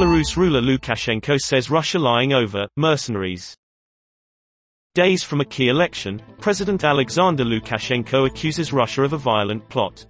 Belarus ruler Lukashenko says Russia lying over mercenaries. Days from a key election, President Alexander Lukashenko accuses Russia of a violent plot.